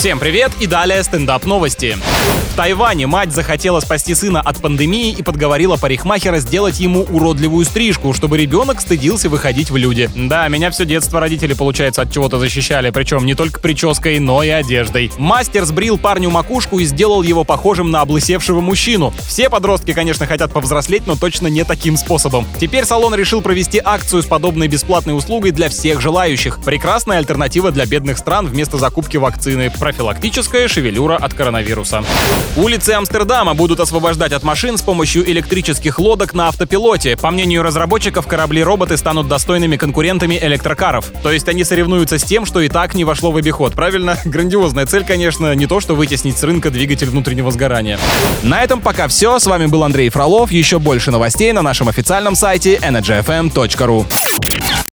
Всем привет и далее стендап новости. В Тайване мать захотела спасти сына от пандемии и подговорила парикмахера сделать ему уродливую стрижку, чтобы ребенок стыдился выходить в люди. Да, меня все детство родители, получается, от чего-то защищали, причем не только прической, но и одеждой. Мастер сбрил парню макушку и сделал его похожим на облысевшего мужчину. Все подростки, конечно, хотят повзрослеть, но точно не таким способом. Теперь салон решил провести акцию с подобной бесплатной услугой для всех желающих. Прекрасная альтернатива для бедных стран вместо закупки вакцины профилактическая шевелюра от коронавируса. Улицы Амстердама будут освобождать от машин с помощью электрических лодок на автопилоте. По мнению разработчиков, корабли-роботы станут достойными конкурентами электрокаров. То есть они соревнуются с тем, что и так не вошло в обиход, правильно? Грандиозная цель, конечно, не то, что вытеснить с рынка двигатель внутреннего сгорания. На этом пока все. С вами был Андрей Фролов. Еще больше новостей на нашем официальном сайте energyfm.ru.